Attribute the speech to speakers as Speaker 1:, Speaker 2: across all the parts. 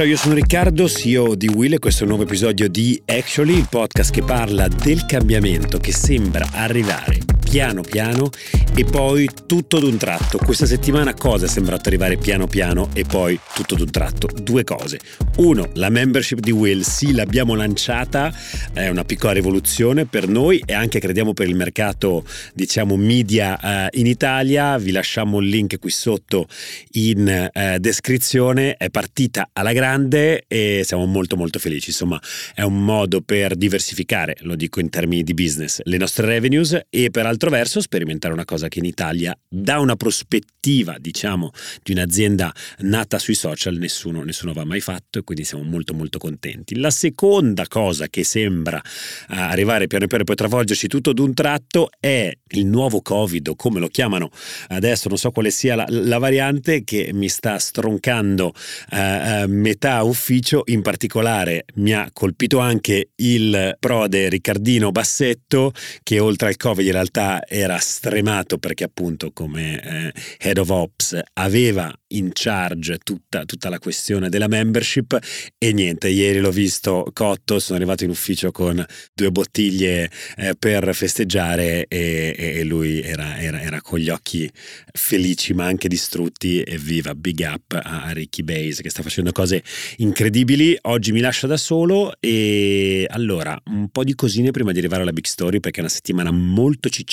Speaker 1: Ciao, io sono Riccardo, CEO di Will e questo è un nuovo episodio di Actually, il podcast che parla del cambiamento che sembra arrivare piano piano e poi tutto d'un tratto. Questa settimana cosa è sembrato arrivare piano piano e poi tutto d'un tratto? Due cose. Uno, la membership di Will, sì, l'abbiamo lanciata, è una piccola rivoluzione per noi e anche crediamo per il mercato, diciamo, media eh, in Italia. Vi lasciamo il link qui sotto in eh, descrizione. È partita alla grande e siamo molto molto felici. Insomma, è un modo per diversificare, lo dico in termini di business, le nostre revenues e per altro altro verso sperimentare una cosa che in Italia, da una prospettiva, diciamo, di un'azienda nata sui social, nessuno, nessuno aveva mai fatto e quindi siamo molto molto contenti. La seconda cosa che sembra uh, arrivare piano piano e poi travolgerci tutto d'un tratto è il nuovo Covid, o come lo chiamano adesso, non so quale sia la, la variante che mi sta stroncando uh, uh, metà ufficio, in particolare mi ha colpito anche il prode Riccardino Bassetto che oltre al Covid in realtà era stremato perché appunto come eh, head of ops aveva in charge tutta, tutta, la questione della membership e niente, ieri l'ho visto cotto, sono arrivato in ufficio con due bottiglie eh, per festeggiare e, e lui era, era, era, con gli occhi felici ma anche distrutti e viva. Big up a Ricky Base che sta facendo cose incredibili, oggi mi lascia da solo e allora un po' di cosine prima di arrivare alla big story perché è una settimana molto cicciosa,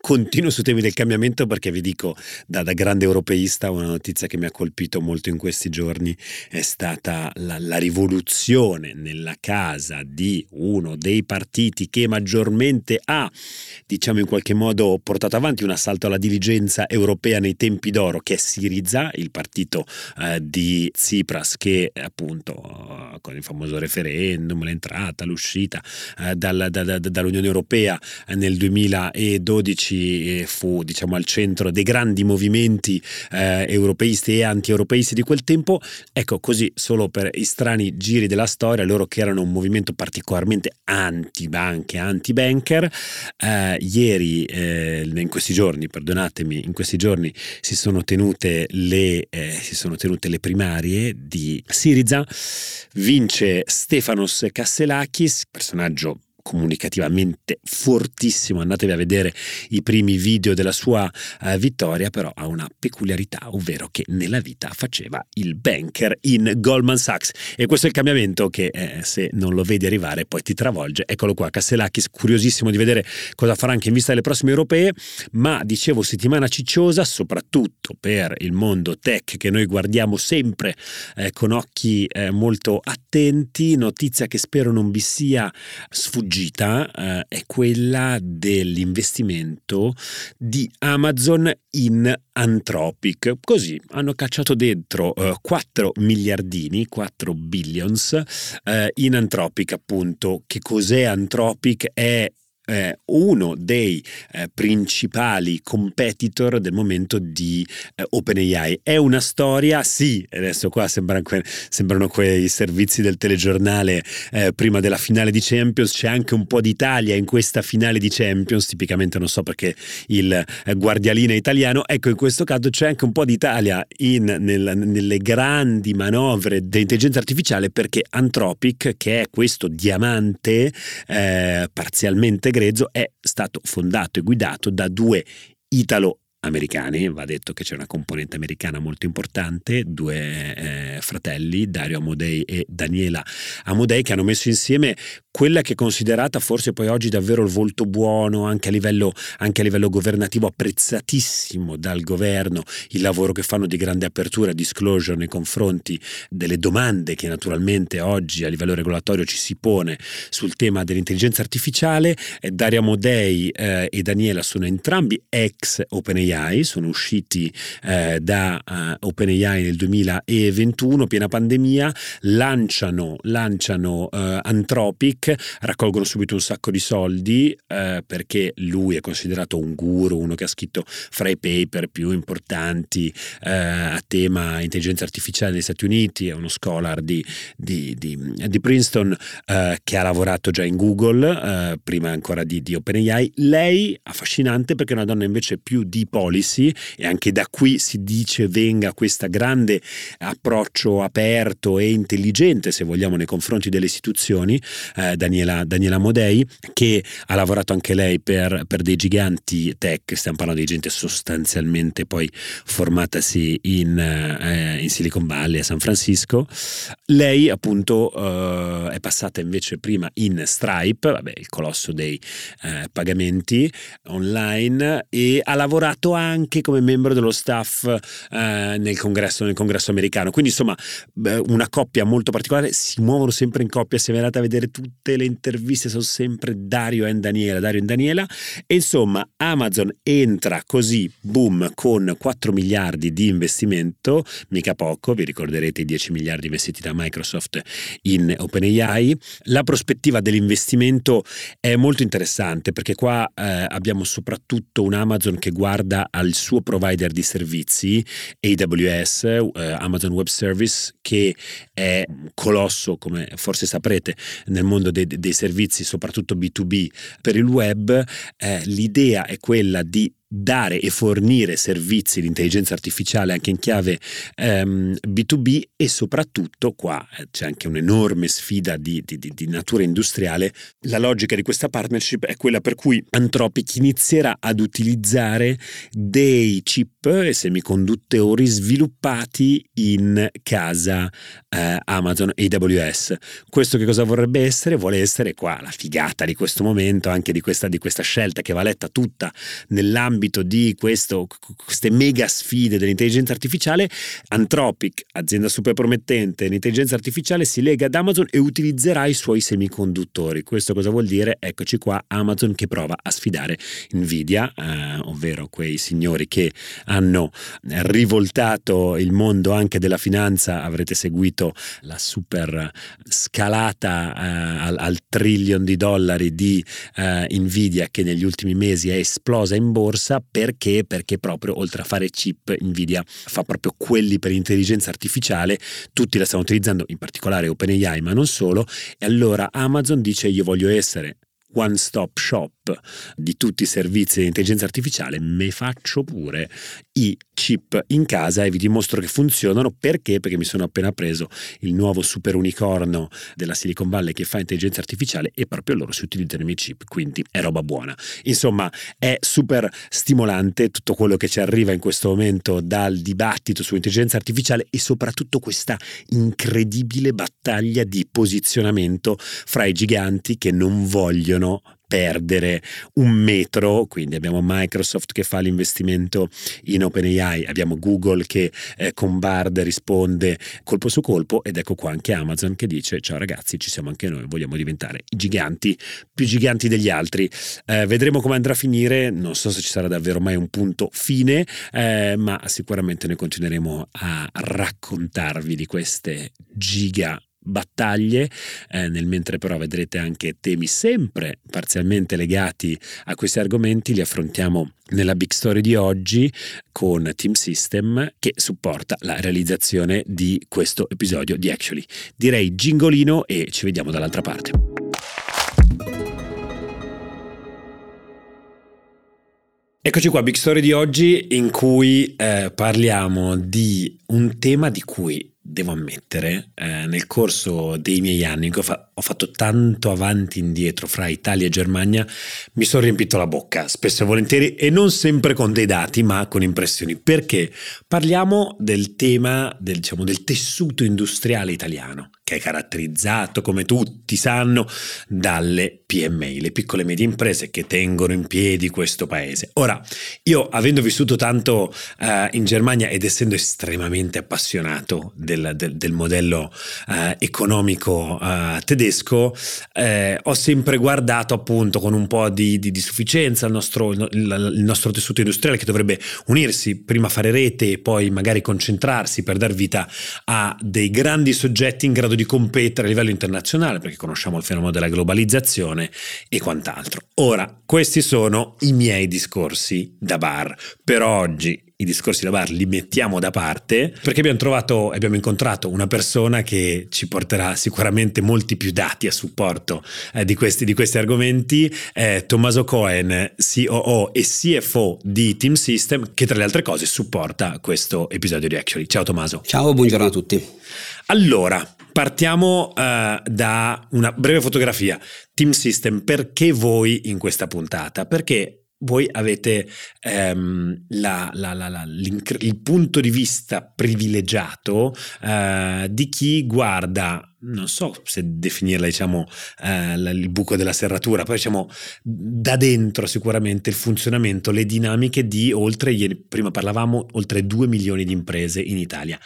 Speaker 1: continuo su temi del cambiamento perché vi dico da, da grande europeista una notizia che mi ha colpito molto in questi giorni è stata la, la rivoluzione nella casa di uno dei partiti che maggiormente ha, diciamo in qualche modo, portato avanti un assalto alla diligenza europea nei tempi d'oro, che è Siriza, il partito eh, di Tsipras che appunto eh, con il famoso referendum, l'entrata, l'uscita eh, dal, da, da, dall'Unione Europea eh, nel 2012 fu diciamo al centro dei grandi movimenti eh, europei europeisti e anti-europeisti di quel tempo, ecco così solo per i strani giri della storia, loro che erano un movimento particolarmente anti-banche, anti-banker, eh, ieri, eh, in questi giorni, perdonatemi, in questi giorni si sono tenute le, eh, si sono tenute le primarie di Siriza, vince Stefanos Kasselakis, personaggio comunicativamente fortissimo, andatevi a vedere i primi video della sua eh, vittoria, però ha una peculiarità, ovvero che nella vita faceva il banker in Goldman Sachs. E questo è il cambiamento che eh, se non lo vedi arrivare poi ti travolge. Eccolo qua, Castellakis, curiosissimo di vedere cosa farà anche in vista delle prossime europee, ma dicevo settimana cicciosa soprattutto per il mondo tech che noi guardiamo sempre eh, con occhi eh, molto attenti, notizia che spero non vi sia sfuggita sfuggita eh, è quella dell'investimento di Amazon in Anthropic. Così hanno cacciato dentro eh, 4 miliardini, 4 billions eh, in Anthropic appunto. Che cos'è Anthropic? È eh, uno dei eh, principali competitor del momento di eh, OpenAI. È una storia, sì, adesso qua sembrano, que- sembrano quei servizi del telegiornale eh, prima della finale di Champions, c'è anche un po' d'Italia in questa finale di Champions, tipicamente non so perché il eh, guardialino è italiano, ecco in questo caso c'è anche un po' d'Italia in, nel, nelle grandi manovre dell'intelligenza artificiale perché Anthropic, che è questo diamante eh, parzialmente grezzo è stato fondato e guidato da due italo americani, va detto che c'è una componente americana molto importante, due eh, fratelli, Dario Amodei e Daniela Amodei, che hanno messo insieme quella che è considerata forse poi oggi davvero il volto buono anche a livello, anche a livello governativo, apprezzatissimo dal governo, il lavoro che fanno di grande apertura, disclosure nei confronti delle domande che naturalmente oggi a livello regolatorio ci si pone sul tema dell'intelligenza artificiale. Eh, Dario Amodei eh, e Daniela sono entrambi ex OpenAI sono usciti eh, da uh, OpenAI nel 2021, piena pandemia, lanciano, lanciano uh, Anthropic raccolgono subito un sacco di soldi eh, perché lui è considerato un guru, uno che ha scritto fra i paper più importanti eh, a tema intelligenza artificiale negli Stati Uniti, è uno scholar di, di, di, di Princeton eh, che ha lavorato già in Google, eh, prima ancora di, di OpenAI. Lei, affascinante perché è una donna invece più di policy e anche da qui si dice venga questo grande approccio aperto e intelligente, se vogliamo, nei confronti delle istituzioni, eh, Daniela, Daniela, Modei, che ha lavorato anche lei per, per dei giganti tech, stiamo parlando di gente sostanzialmente poi formatasi in, eh, in Silicon Valley, a San Francisco. Lei appunto eh, è passata invece prima in Stripe, vabbè, il colosso dei eh, pagamenti online e ha lavorato anche come membro dello staff eh, nel, congresso, nel congresso americano. Quindi insomma una coppia molto particolare, si muovono sempre in coppia, se andate a vedere tutte le interviste sono sempre Dario e Daniela, Dario e Daniela e insomma Amazon entra così, boom, con 4 miliardi di investimento, mica poco, vi ricorderete i 10 miliardi investiti da Microsoft in OpenAI. La prospettiva dell'investimento è molto interessante perché qua eh, abbiamo soprattutto un Amazon che guarda al suo provider di servizi, AWS, eh, Amazon Web Service, che è un colosso, come forse saprete, nel mondo dei, dei servizi, soprattutto B2B per il web. Eh, l'idea è quella di dare e fornire servizi di intelligenza artificiale anche in chiave um, B2B e soprattutto qua eh, c'è anche un'enorme sfida di, di, di, natura industriale. La logica di questa partnership è quella per cui Anthropic inizierà ad utilizzare dei chip e semiconduttori sviluppati in casa eh, Amazon AWS. Questo che cosa vorrebbe essere? Vuole essere qua la figata di questo momento, anche di questa, di questa scelta che va letta tutta nell'ambito nell'ambito di questo, queste mega sfide dell'intelligenza artificiale, Anthropic, azienda super promettente l'intelligenza artificiale, si lega ad Amazon e utilizzerà i suoi semiconduttori. Questo cosa vuol dire? Eccoci qua Amazon che prova a sfidare Nvidia, eh, ovvero quei signori che hanno rivoltato il mondo anche della finanza. Avrete seguito la super scalata eh, al, al trillion di dollari di eh, Nvidia che negli ultimi mesi è esplosa in borsa corsa perché? Perché proprio oltre a fare chip Nvidia fa proprio quelli per intelligenza artificiale, tutti la stanno utilizzando, in particolare OpenAI, ma non solo, e allora Amazon dice io voglio essere one stop shop di tutti i servizi di intelligenza artificiale, me faccio pure i chip in casa e vi dimostro che funzionano perché? Perché mi sono appena preso il nuovo super unicorno della Silicon Valley che fa intelligenza artificiale e proprio loro si utilizzano i miei chip, quindi è roba buona. Insomma, è super stimolante tutto quello che ci arriva in questo momento dal dibattito sull'intelligenza artificiale e soprattutto questa incredibile battaglia di posizionamento fra i giganti che non vogliono perdere un metro, quindi abbiamo Microsoft che fa l'investimento in OpenAI, abbiamo Google che eh, con Bard risponde colpo su colpo ed ecco qua anche Amazon che dice ciao ragazzi ci siamo anche noi, vogliamo diventare i giganti più giganti degli altri. Eh, vedremo come andrà a finire, non so se ci sarà davvero mai un punto fine, eh, ma sicuramente noi continueremo a raccontarvi di queste giga battaglie, eh, nel mentre però vedrete anche temi sempre parzialmente legati a questi argomenti, li affrontiamo nella Big Story di oggi con Team System che supporta la realizzazione di questo episodio di Actually. Direi gingolino e ci vediamo dall'altra parte. Eccoci qua, Big Story di oggi in cui eh, parliamo di un tema di cui devo ammettere, eh, nel corso dei miei anni cui ho, fa- ho, fatto tanto avanti e indietro fra Italia e Germania, mi sono riempito la bocca, spesso e volentieri, e non sempre con dei dati, ma con impressioni. Perché parliamo del tema del, diciamo, del tessuto industriale italiano, che è caratterizzato, come tutti sanno, dalle PMI, le piccole e medie imprese che tengono in piedi questo paese. Ora, io avendo vissuto tanto uh, in Germania ed essendo estremamente appassionato del, del, del modello uh, economico uh, tedesco, eh, ho sempre guardato appunto con un po' di, di, di sufficienza il nostro, il, il nostro, tessuto industriale che dovrebbe unirsi, prima fare rete e poi magari concentrarsi per dar vita a dei grandi soggetti in grado di competere a livello internazionale, perché conosciamo il fenomeno della globalizzazione e quant'altro. Ora, questi sono i miei discorsi da bar. Per oggi i discorsi da bar li mettiamo da parte perché abbiamo trovato e abbiamo incontrato una persona che ci porterà sicuramente molti più dati a supporto eh, di, questi, di, questi, argomenti. È Tommaso Cohen, COO e CFO di Team System, che tra le altre cose supporta questo episodio di Actually. Ciao Tommaso.
Speaker 2: Ciao, buongiorno a tutti.
Speaker 1: Allora, Partiamo uh, da una breve fotografia. Team System, perché voi in questa puntata? Perché voi avete ehm, la, la, la, il punto di vista privilegiato eh, di chi guarda, non so se definirla diciamo eh, il buco della serratura, poi diciamo da dentro sicuramente il funzionamento, le dinamiche di oltre, prima parlavamo, oltre 2 milioni di imprese in Italia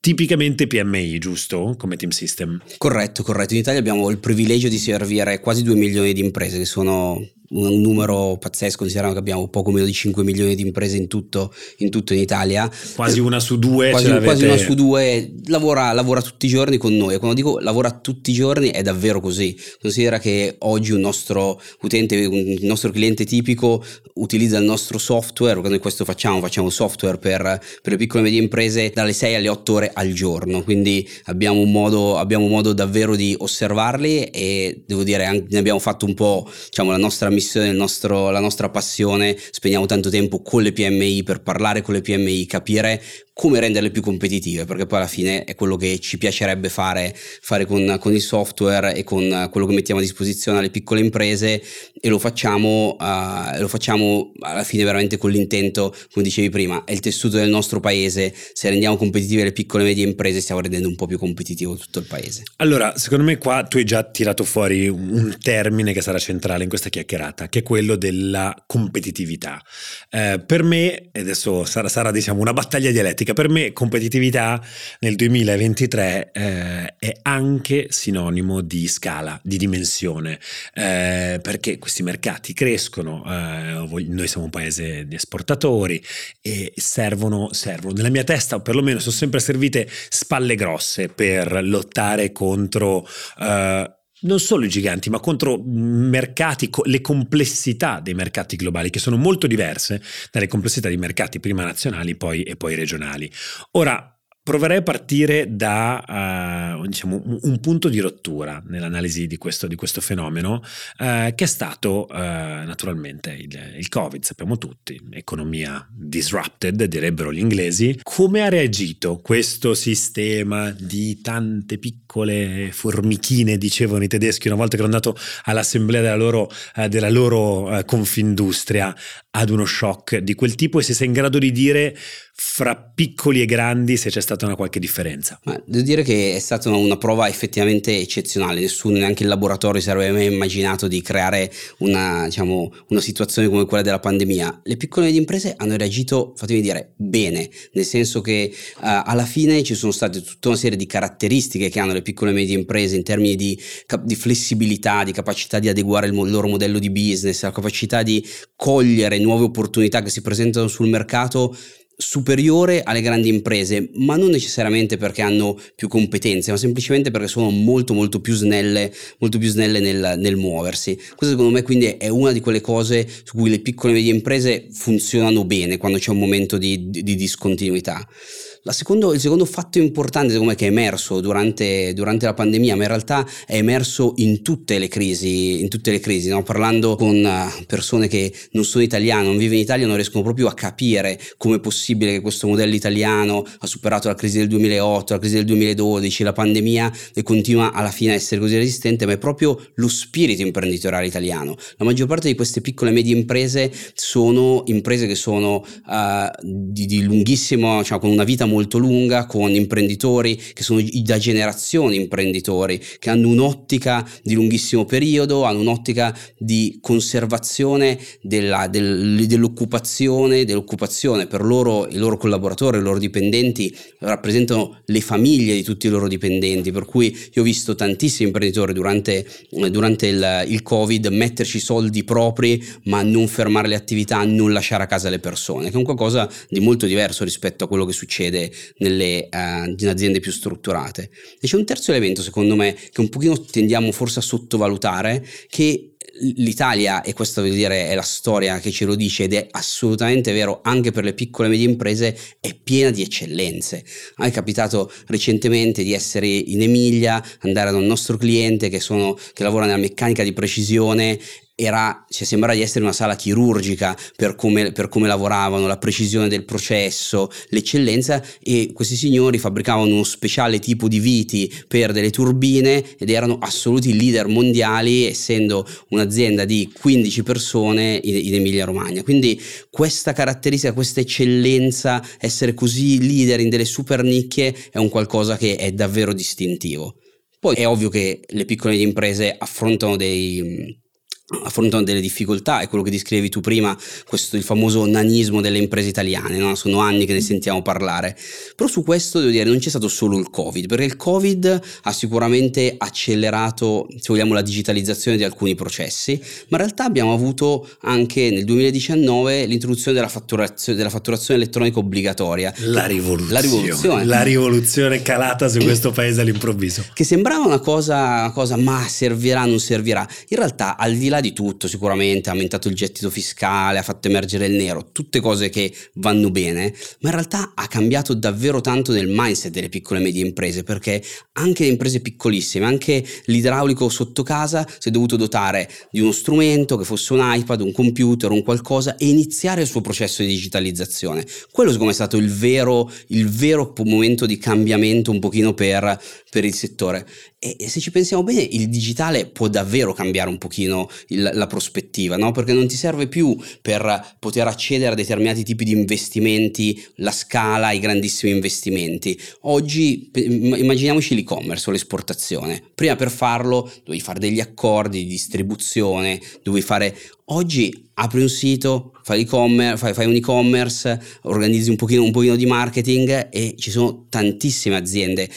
Speaker 1: tipicamente PMI, giusto? Come team system.
Speaker 2: Corretto, corretto. In Italia abbiamo il privilegio di servire quasi 2 milioni di imprese che sono un numero pazzesco, considerando che abbiamo poco meno di 5 milioni di imprese in tutto in, tutto in Italia.
Speaker 1: Quasi una su due.
Speaker 2: Quasi, quasi una su due lavora, lavora, tutti i giorni con noi. E quando dico lavora tutti i giorni è davvero così. Considera che oggi un nostro utente, un nostro cliente tipico utilizza il nostro software, noi questo facciamo, facciamo software per, per, le piccole e medie imprese dalle 6 alle 8 ore al giorno. Quindi abbiamo un modo, abbiamo un modo davvero di osservarli e devo dire, ne abbiamo fatto un po' diciamo, la nostra missione, nostro, la nostra passione, spendiamo tanto tempo con le PMI per parlare con le PMI, capire come renderle più competitive, perché poi alla fine è quello che ci piacerebbe fare, fare con, con, il software e con quello che mettiamo a disposizione alle piccole imprese e lo facciamo, uh, lo facciamo alla fine veramente con l'intento, come dicevi prima, è il tessuto del nostro paese, se rendiamo competitive le piccole e medie imprese stiamo rendendo un po' più competitivo tutto il paese.
Speaker 1: Allora, secondo me qua tu hai già tirato fuori un termine che sarà centrale in questa chiacchierata, che è quello della competitività. Eh, per me, e adesso sarà, sarà diciamo una battaglia dialettica. Per me competitività nel 2023 eh, è anche sinonimo di scala, di dimensione, eh, perché questi mercati crescono, eh, noi siamo un paese di esportatori e servono, servono, nella mia testa perlomeno sono sempre servite spalle grosse per lottare contro eh, non solo i giganti, ma contro mercati, le complessità dei mercati globali, che sono molto diverse dalle complessità di mercati prima nazionali poi, e poi regionali. Ora, Proverei a partire da uh, diciamo, un, un, punto di rottura nell'analisi di questo, di questo fenomeno, uh, che è stato uh, naturalmente il, il, Covid, sappiamo tutti, economia disrupted, direbbero gli inglesi. Come ha reagito questo sistema di tante piccole formichine, dicevano i tedeschi una volta che ero andato all'assemblea della loro, della loro Confindustria, ad uno shock di quel tipo e se sei in grado di dire fra piccoli e grandi se c'è stata una qualche differenza?
Speaker 2: Ma devo dire che è stata una, prova effettivamente eccezionale, nessuno, neanche il laboratorio si avrebbe mai immaginato di creare una, diciamo, una situazione come quella della pandemia. Le piccole e medie imprese hanno reagito, fatemi dire, bene, nel senso che uh, alla fine ci sono state tutta una serie di caratteristiche che hanno le piccole e medie imprese in termini di, di flessibilità, di capacità di adeguare il, il loro modello di business, la capacità di cogliere nuove opportunità che si presentano sul mercato superiore alle grandi imprese, ma non necessariamente perché hanno più competenze, ma semplicemente perché sono molto molto più snelle, molto più snelle nel, nel muoversi. Questo secondo me quindi è una di quelle cose su cui le piccole e medie imprese funzionano bene quando c'è un momento di, di, di discontinuità. Secondo, il secondo fatto importante secondo me che è emerso durante, durante, la pandemia, ma in realtà è emerso in tutte le crisi, tutte le crisi, no? parlando con eh, persone che non sono italiane, non vivono in Italia, non riescono proprio a capire come è possibile che questo modello italiano ha superato la crisi del 2008, la crisi del 2012, la pandemia e continua alla fine a essere così resistente, ma è proprio lo spirito imprenditoriale italiano. La maggior parte di queste piccole e medie imprese sono imprese che sono uh, di, di lunghissimo, cioè con una vita molto molto lunga con imprenditori che sono da generazioni imprenditori, che hanno un'ottica di lunghissimo periodo, hanno un'ottica di conservazione della, del, dell'occupazione, dell'occupazione per loro, i loro collaboratori, i loro dipendenti, rappresentano le famiglie di tutti i loro dipendenti, per cui io ho visto tantissimi imprenditori durante, durante il, il Covid metterci soldi propri ma non fermare le attività, non lasciare a casa le persone, che è un qualcosa di molto diverso rispetto a quello che succede nelle uh, aziende più strutturate. E c'è un terzo elemento secondo me che un pochino tendiamo forse a sottovalutare, che l'Italia, e questa vuol dire è la storia che ce lo dice ed è assolutamente vero anche per le piccole e medie imprese, è piena di eccellenze. A me è capitato recentemente di essere in Emilia, andare da un nostro cliente che, sono, che lavora nella meccanica di precisione era, cioè, sembrava di essere una sala chirurgica per come, per come, lavoravano, la precisione del processo, l'eccellenza e questi signori fabbricavano uno speciale tipo di viti per delle turbine ed erano assoluti leader mondiali essendo un'azienda di 15 persone in, in Emilia Romagna. Quindi questa caratteristica, questa eccellenza, essere così leader in delle super nicchie è un qualcosa che è davvero distintivo. Poi è ovvio che le piccole imprese affrontano dei affrontano delle difficoltà, è quello che descrivevi tu prima, questo il famoso nanismo delle imprese italiane, no? sono anni che ne sentiamo parlare, però su questo devo dire non c'è stato solo il Covid, perché il Covid ha sicuramente accelerato, se vogliamo, la digitalizzazione di alcuni processi, ma in realtà abbiamo avuto anche nel 2019 l'introduzione della fatturazione, della fatturazione elettronica obbligatoria.
Speaker 1: La rivoluzione. La rivoluzione. La rivoluzione calata su questo paese all'improvviso.
Speaker 2: Che sembrava una cosa, una cosa, ma servirà, non servirà. In realtà, al di là là di tutto sicuramente ha aumentato il gettito fiscale, ha fatto emergere il nero, tutte cose che vanno bene, ma in realtà ha cambiato davvero tanto nel mindset delle piccole e medie imprese, perché anche le imprese piccolissime, anche l'idraulico sotto casa si è dovuto dotare di uno strumento che fosse un iPad, un computer, un qualcosa e iniziare il suo processo di digitalizzazione. Quello secondo me è stato il vero, il vero momento di cambiamento un pochino per, per il settore. E, e se ci pensiamo bene, il digitale può davvero cambiare un pochino il, la prospettiva, no? perché non ti serve più per poter accedere a determinati tipi di investimenti, la scala, i grandissimi investimenti. Oggi immaginiamoci l'e-commerce o l'esportazione. Prima per farlo dovevi fare degli accordi di distribuzione, dovevi fare... Oggi apri un sito, fai, fai, fai un e-commerce, organizzi un pochino, un pochino, di marketing e ci sono tantissime aziende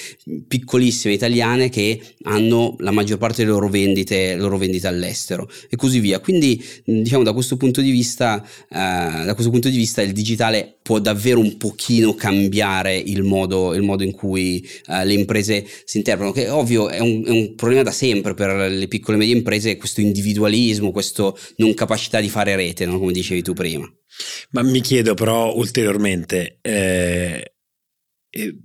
Speaker 2: piccolissime italiane che hanno la maggior parte delle loro vendite, loro vendite all'estero e così via. Quindi diciamo da questo punto di vista, eh, da questo punto di vista il digitale può davvero un pochino cambiare il modo, il modo in cui eh, le imprese si interpretano, che ovvio è un, è un problema da sempre per le piccole e medie imprese, questo individualismo, questa non capacità di fare rete, no? come dicevi tu prima.
Speaker 1: Ma mi chiedo però ulteriormente, eh, eh,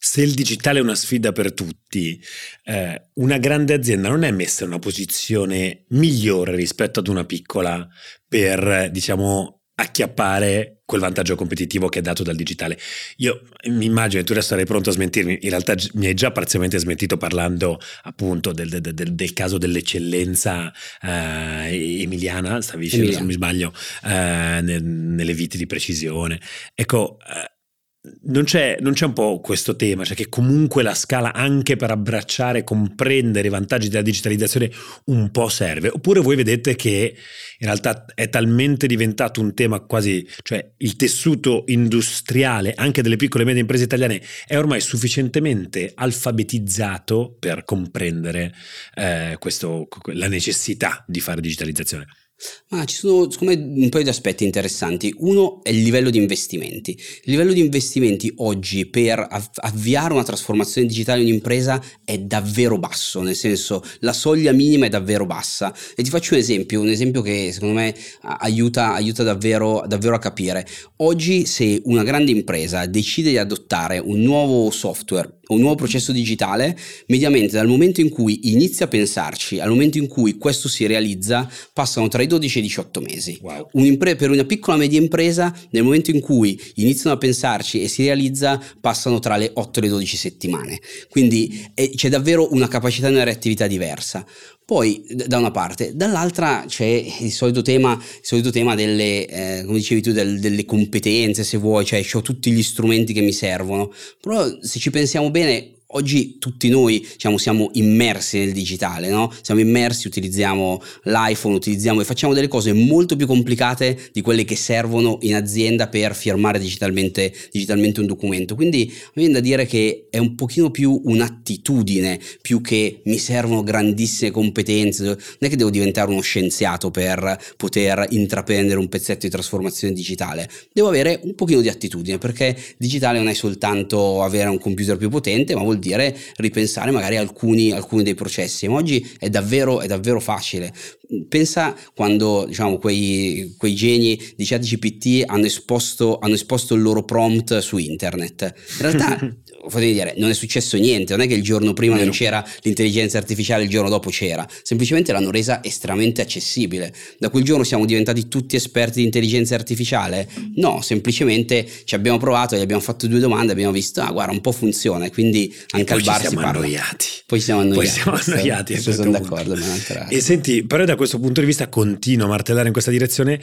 Speaker 1: se il digitale è una sfida per tutti, eh, una grande azienda non è messa in una posizione migliore rispetto ad una piccola per, diciamo, acchiappare quel vantaggio competitivo che è dato dal digitale. Io mi immagino, e tu adesso sarai pronto a smentirmi, in realtà mi hai già parzialmente smentito parlando appunto del, del, del, del caso dell'eccellenza eh, emiliana, stavi dicendo se non mi sbaglio, eh, nel, nelle viti di precisione. Ecco, eh, non c'è, non c'è, un po' questo tema, cioè che comunque la scala anche per abbracciare e comprendere i vantaggi della digitalizzazione un po' serve, oppure voi vedete che in realtà è talmente diventato un tema quasi, cioè il tessuto industriale anche delle piccole e medie imprese italiane è ormai sufficientemente alfabetizzato per comprendere eh, questo, la necessità di fare digitalizzazione.
Speaker 2: Ma ci sono secondo me un paio di aspetti interessanti. Uno è il livello di investimenti. Il livello di investimenti oggi per avviare una trasformazione digitale in un'impresa è davvero basso, nel senso la soglia minima è davvero bassa. E ti faccio un esempio, un esempio che secondo me aiuta, aiuta davvero, davvero a capire. Oggi se una grande impresa decide di adottare un nuovo software un nuovo processo digitale, mediamente dal momento in cui inizia a pensarci al momento in cui questo si realizza, passano tra i 12 e i 18 mesi.
Speaker 1: Wow.
Speaker 2: Un'impre- per una piccola e media impresa, nel momento in cui iniziano a pensarci e si realizza, passano tra le 8 e le 12 settimane. Quindi eh, c'è davvero una capacità di una reattività diversa. Poi da una parte, dall'altra c'è il solito tema, il solito tema delle, eh, come dicevi tu, del, delle competenze, se vuoi, cioè ho tutti gli strumenti che mi servono. Però se ci pensiamo bene, Oggi tutti noi diciamo, siamo immersi nel digitale, no? siamo immersi, utilizziamo l'iPhone, utilizziamo e facciamo delle cose molto più complicate di quelle che servono in azienda per firmare digitalmente, digitalmente un documento. Quindi mi viene da dire che è un pochino più un'attitudine, più che mi servono grandissime competenze, non è che devo diventare uno scienziato per poter intraprendere un pezzetto di trasformazione digitale, devo avere un pochino di attitudine perché digitale non è soltanto avere un computer più potente, ma vuol vuol dire ripensare magari alcuni, alcuni dei processi. Ma oggi è davvero, è davvero facile. Pensa quando diciamo, quei, quei geni di ChatGPT hanno esposto, hanno esposto il loro prompt su internet. In realtà potete dire, non è successo niente, non è che il giorno prima Vero. non c'era l'intelligenza artificiale, il giorno dopo c'era, semplicemente l'hanno resa estremamente accessibile. Da quel giorno siamo diventati tutti esperti di intelligenza artificiale? No, semplicemente ci abbiamo provato, gli abbiamo fatto due domande, abbiamo visto, ah guarda, un po' funziona, quindi anche al bar si parla.
Speaker 1: Annoiati.
Speaker 2: Poi siamo annoiati.
Speaker 1: Poi siamo annoiati.
Speaker 2: Questo, sono d'accordo.
Speaker 1: E senti, però da questo punto di vista continuo a martellare in questa direzione,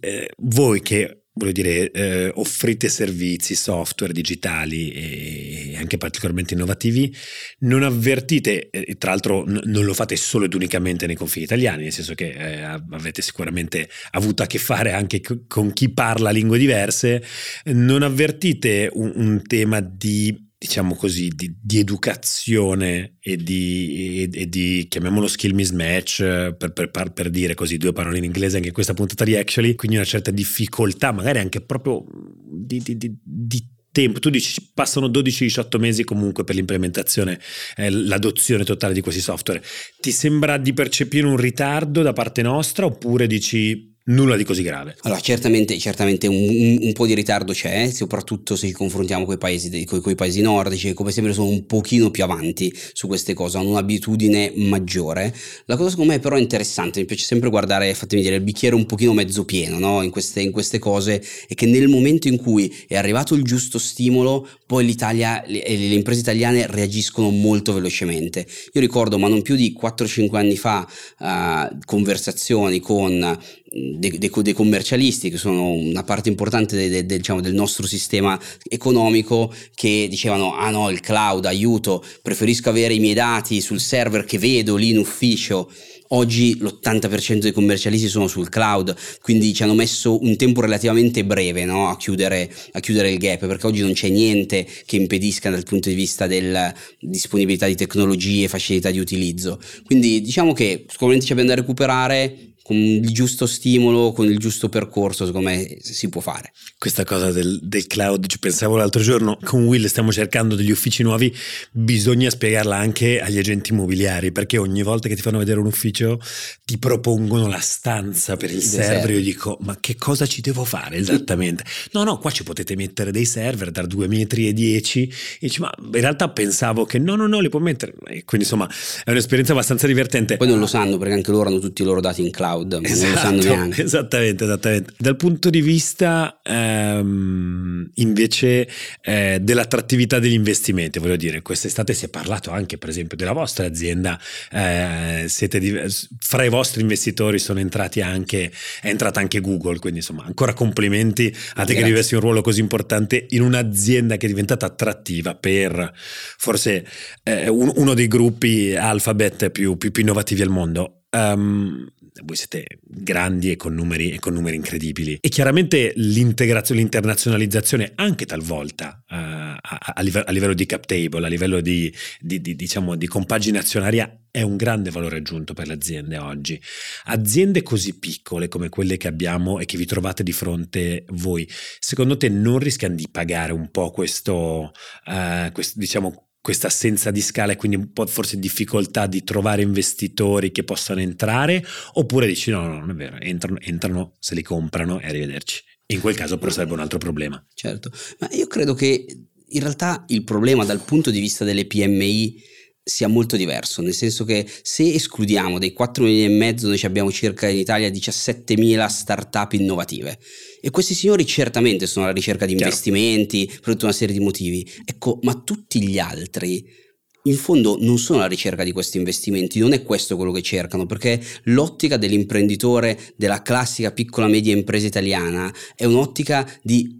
Speaker 1: eh, voi che voglio dire, eh, offrite servizi, software digitali e anche particolarmente innovativi, non avvertite, e tra l'altro n- non lo fate solo ed unicamente nei confini italiani, nel senso che eh, avete sicuramente avuto a che fare anche c- con chi parla lingue diverse, non avvertite un, un tema di diciamo così, di, di educazione e di, e, e di, chiamiamolo skill mismatch, per, per, per, dire così due parole in inglese anche in questa puntata di Actually, quindi una certa difficoltà, magari anche proprio di, di, tempo. Tu dici passano 12-18 mesi comunque per l'implementazione, eh, l'adozione totale di questi software. Ti sembra di percepire un ritardo da parte nostra oppure dici nulla di così grave.
Speaker 2: Allora, certamente, certamente un, un, un, po' di ritardo c'è, soprattutto se ci confrontiamo con i paesi, con, con i paesi nordici, come sempre sono un pochino più avanti su queste cose, hanno un'abitudine maggiore. La cosa secondo me però interessante, mi piace sempre guardare, fatemi dire, il bicchiere un pochino mezzo pieno no? in, queste, in queste cose, è che nel momento in cui è arrivato il giusto stimolo, poi l'Italia le, le imprese italiane reagiscono molto velocemente. Io ricordo, ma non più di 4-5 anni fa, uh, conversazioni con dei, dei, dei, commercialisti che sono una parte importante de, de, de, diciamo, del nostro sistema economico che dicevano ah no il cloud aiuto preferisco avere i miei dati sul server che vedo lì in ufficio Oggi l'80% dei commercialisti sono sul cloud, quindi ci hanno messo un tempo relativamente breve no? a, chiudere, a, chiudere, il gap, perché oggi non c'è niente che impedisca dal punto di vista della disponibilità di tecnologie facilità di utilizzo. Quindi diciamo che sicuramente ci abbiamo da recuperare, con il giusto stimolo, con il giusto percorso, secondo me si può fare.
Speaker 1: Questa cosa del, del, cloud, ci pensavo l'altro giorno, con Will stiamo cercando degli uffici nuovi, bisogna spiegarla anche agli agenti immobiliari, perché ogni volta che ti fanno vedere un ufficio ti propongono la stanza per il server, io dico ma che cosa ci devo fare esattamente? No, no, qua ci potete mettere dei server da 2 metri e 10 e dici ma in realtà pensavo che no, no, no, li può mettere, e quindi insomma è un'esperienza abbastanza divertente.
Speaker 2: Poi non lo sanno perché anche loro hanno tutti i loro dati in cloud cloud, esatto, non lo sanno neanche.
Speaker 1: Esattamente, esattamente. Dal punto di vista ehm, invece eh, dell'attrattività degli investimenti, voglio dire, quest'estate si è parlato anche per esempio della vostra azienda, eh, di, fra i vostri investitori sono entrati anche, è entrata anche Google, quindi insomma ancora complimenti a te che rivesti un ruolo così importante in un'azienda che è diventata attrattiva per forse eh, un, uno dei gruppi alphabet più, più, più innovativi al mondo. Um, voi siete grandi e con numeri, e con numeri incredibili. E chiaramente l'integrazione, l'internazionalizzazione anche talvolta uh, a, a, livello, a, livello, di cap table, a livello di, di, di, diciamo, di compagine azionaria è un grande valore aggiunto per le aziende oggi. Aziende così piccole come quelle che abbiamo e che vi trovate di fronte voi, secondo te non rischiano di pagare un po' questo, uh, questo diciamo, questa assenza di scala e quindi un po' forse difficoltà di trovare investitori che possano entrare oppure dici no, no, non è vero, entrano, entrano se li comprano e arrivederci. In quel caso però sarebbe un altro problema.
Speaker 2: Certo, ma io credo che in realtà il problema dal punto di vista delle PMI sia molto diverso, nel senso che se escludiamo dei 4 milioni e mezzo noi abbiamo circa in Italia 17.000 start-up innovative. E questi signori certamente sono alla ricerca di investimenti Chiaro. per tutta una serie di motivi, ecco, ma tutti gli altri in fondo non sono alla ricerca di questi investimenti, non è questo quello che cercano, perché l'ottica dell'imprenditore della classica piccola media impresa italiana è un'ottica di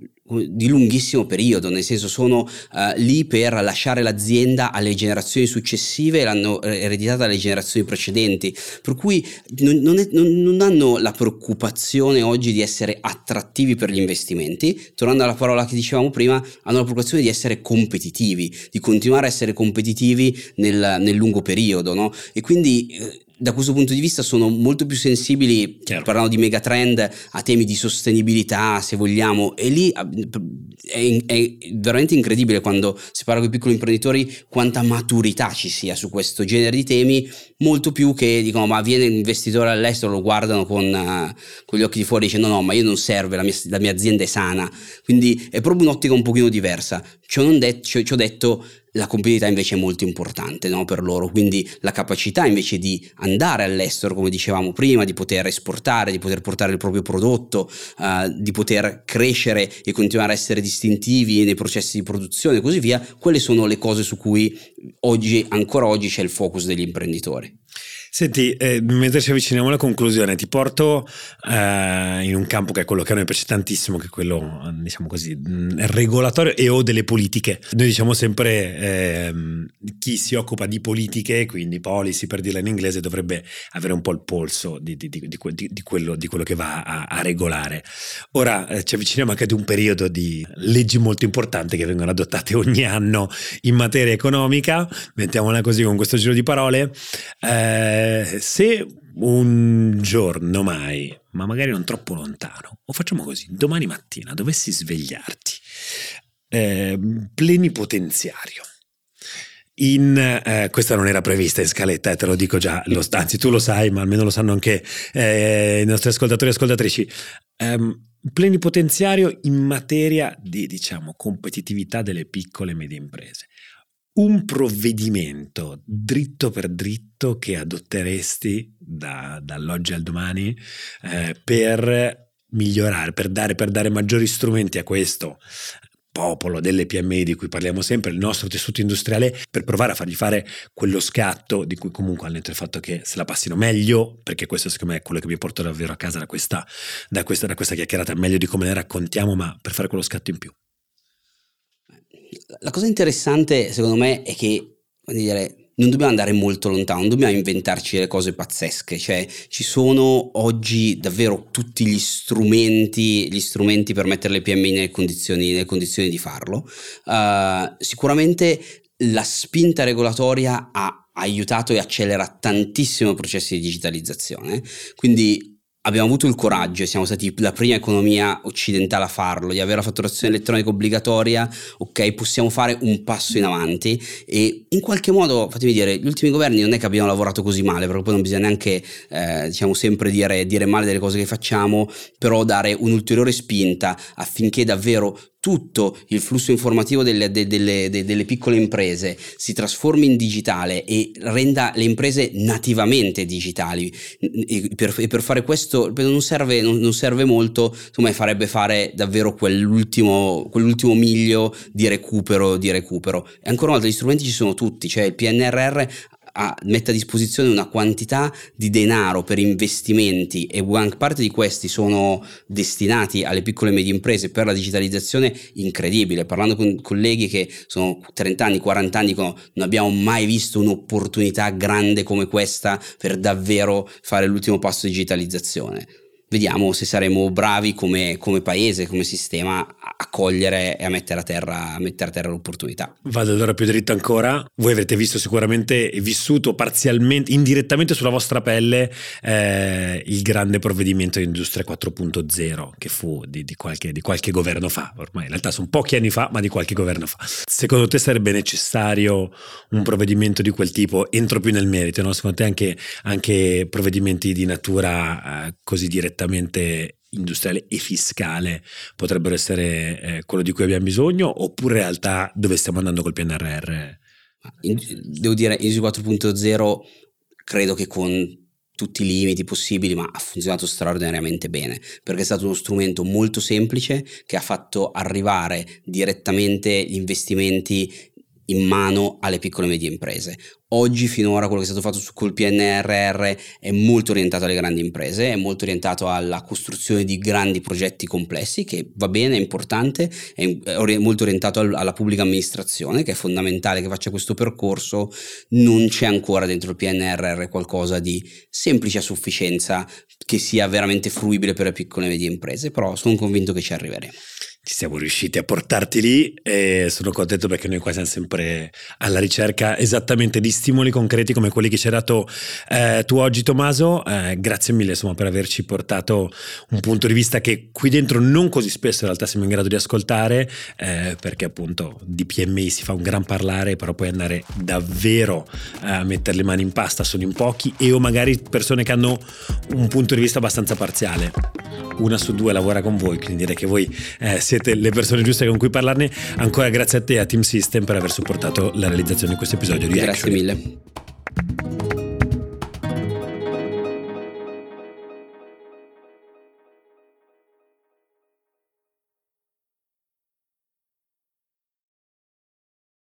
Speaker 2: di lunghissimo periodo, nel senso sono uh, lì per lasciare l'azienda alle generazioni successive e l'hanno eh, ereditata dalle generazioni precedenti, per cui non, non, è, non, non, hanno la preoccupazione oggi di essere attrattivi per gli investimenti, tornando alla parola che dicevamo prima, hanno la preoccupazione di essere competitivi, di continuare a essere competitivi nel, nel lungo periodo, no? e quindi eh, da questo punto di vista sono molto più sensibili, Chiaro. parlando di megatrend, a temi di sostenibilità, se vogliamo, e lì è, è, veramente incredibile quando si parla con i piccoli imprenditori quanta maturità ci sia su questo genere di temi, molto più che dicono ma viene l'investitore all'estero, lo guardano con, uh, con gli occhi di fuori dicendo no ma io non serve, la mia, la mia azienda è sana, quindi è proprio un'ottica un pochino diversa. Ci ho, det- ci ho detto la competitività invece è molto importante no, per loro, quindi la capacità invece di andare all'estero, come dicevamo prima, di poter esportare, di poter portare il proprio prodotto, uh, di poter crescere e continuare a essere distintivi nei processi di produzione e così via, quelle sono le cose su cui oggi, ancora oggi c'è il focus degli imprenditori.
Speaker 1: Senti, eh, mentre ci avviciniamo alla conclusione, ti porto eh, in un campo che è quello che a noi piace tantissimo, che è quello, diciamo così, mm, regolatorio e o delle politiche. Noi diciamo sempre eh, chi si occupa di politiche, quindi policy per dirla in inglese, dovrebbe avere un po' il polso di, di, di, di quello, quello, che va a, a regolare. Ora eh, ci avviciniamo anche ad un periodo di leggi molto importanti che vengono adottate ogni anno in materia economica, mettiamola così con questo giro di parole. Eh, eh, se un giorno mai, ma magari non troppo lontano, o facciamo così, domani mattina dovessi svegliarti eh, plenipotenziario. In, eh, questa non era prevista in scaletta, eh, te lo dico già, lo, anzi tu lo sai, ma almeno lo sanno anche eh, i nostri ascoltatori e ascoltatrici. Um, plenipotenziario in materia di diciamo competitività delle piccole e medie imprese un provvedimento dritto per dritto che adotteresti da, dall'oggi al domani eh, per migliorare, per dare, per dare maggiori strumenti a questo popolo delle PMI di cui parliamo sempre, il nostro tessuto industriale, per provare a fargli fare quello scatto di cui comunque netto del fatto che se la passino meglio, perché questo secondo me è quello che mi porto davvero a casa da questa, da questa, da questa chiacchierata, meglio di come ne raccontiamo, ma per fare quello scatto in più
Speaker 2: la cosa interessante secondo me è che dire, non dobbiamo andare molto lontano, non dobbiamo inventarci le cose pazzesche, cioè ci sono oggi davvero tutti gli strumenti, gli strumenti per mettere le PMI nelle condizioni, nelle condizioni di farlo. Uh, sicuramente la spinta regolatoria ha aiutato e accelera tantissimo i processi di digitalizzazione, quindi abbiamo avuto il coraggio, siamo stati la prima economia occidentale a farlo, di avere la fatturazione elettronica obbligatoria, ok, possiamo fare un passo in avanti e in qualche modo, fatemi dire, gli ultimi governi non è che abbiano lavorato così male, perché poi non bisogna neanche, eh, diciamo, sempre dire, dire male delle cose che facciamo, però dare un'ulteriore spinta affinché davvero tutto il flusso informativo delle, delle, delle, delle, piccole imprese si trasformi in digitale e renda le imprese nativamente digitali. E per, e per fare questo non serve, non, non serve molto insomma farebbe fare davvero quell'ultimo, quell'ultimo miglio di recupero di recupero. E ancora una volta gli strumenti ci sono tutti cioè il PNRR a, mette a disposizione una quantità di denaro per investimenti e gran parte di questi sono destinati alle piccole e medie imprese per la digitalizzazione incredibile. Parlando con colleghi che sono 30 anni, 40 anni, dicono non abbiamo mai visto un'opportunità grande come questa per davvero fare l'ultimo passo di digitalizzazione vediamo se saremo bravi come, come, paese, come sistema a cogliere e a mettere a, terra, a mettere a terra l'opportunità.
Speaker 1: Vado allora più dritto ancora. Voi avrete visto sicuramente e vissuto parzialmente, indirettamente sulla vostra pelle eh, il grande provvedimento di Industria 4.0 che fu di, di, qualche, di qualche governo fa, ormai in realtà sono pochi anni fa, ma di qualche governo fa. Secondo te sarebbe necessario un provvedimento di quel tipo? Entro più nel merito, no? secondo te anche, anche provvedimenti di natura eh, così diretta? Industriale e fiscale potrebbero essere eh, quello di cui abbiamo bisogno oppure in realtà dove stiamo andando col PNRR
Speaker 2: devo dire, Industry 4.0 credo che con tutti i limiti possibili, ma ha funzionato straordinariamente bene, perché è stato uno strumento molto semplice che ha fatto arrivare direttamente gli investimenti in mano alle piccole e medie imprese. Oggi finora quello che è stato fatto col PNRR è molto orientato alle grandi imprese, è molto orientato alla costruzione di grandi progetti complessi, che va bene, è importante, è molto orientato alla pubblica amministrazione, che è fondamentale che faccia questo percorso. Non c'è ancora dentro il PNRR qualcosa di semplice a sufficienza che sia veramente fruibile per le piccole e medie imprese, però sono convinto che ci arriveremo
Speaker 1: siamo riusciti a portarti lì e sono contento perché noi qua siamo sempre alla ricerca esattamente di stimoli concreti come quelli che ci hai dato eh, tu oggi Tommaso, eh, grazie mille insomma per averci portato un punto di vista che qui dentro non così spesso in realtà siamo in grado di ascoltare eh, perché appunto di PMI si fa un gran parlare però poi andare davvero a mettere le mani in pasta sono in pochi e o magari persone che hanno un punto di vista abbastanza parziale. Una su due lavora con voi quindi direi che voi eh, siete le persone giuste con cui parlarne. Ancora grazie a te e a Team System per aver supportato la realizzazione di questo episodio di
Speaker 2: Grazie
Speaker 1: Action.
Speaker 2: mille.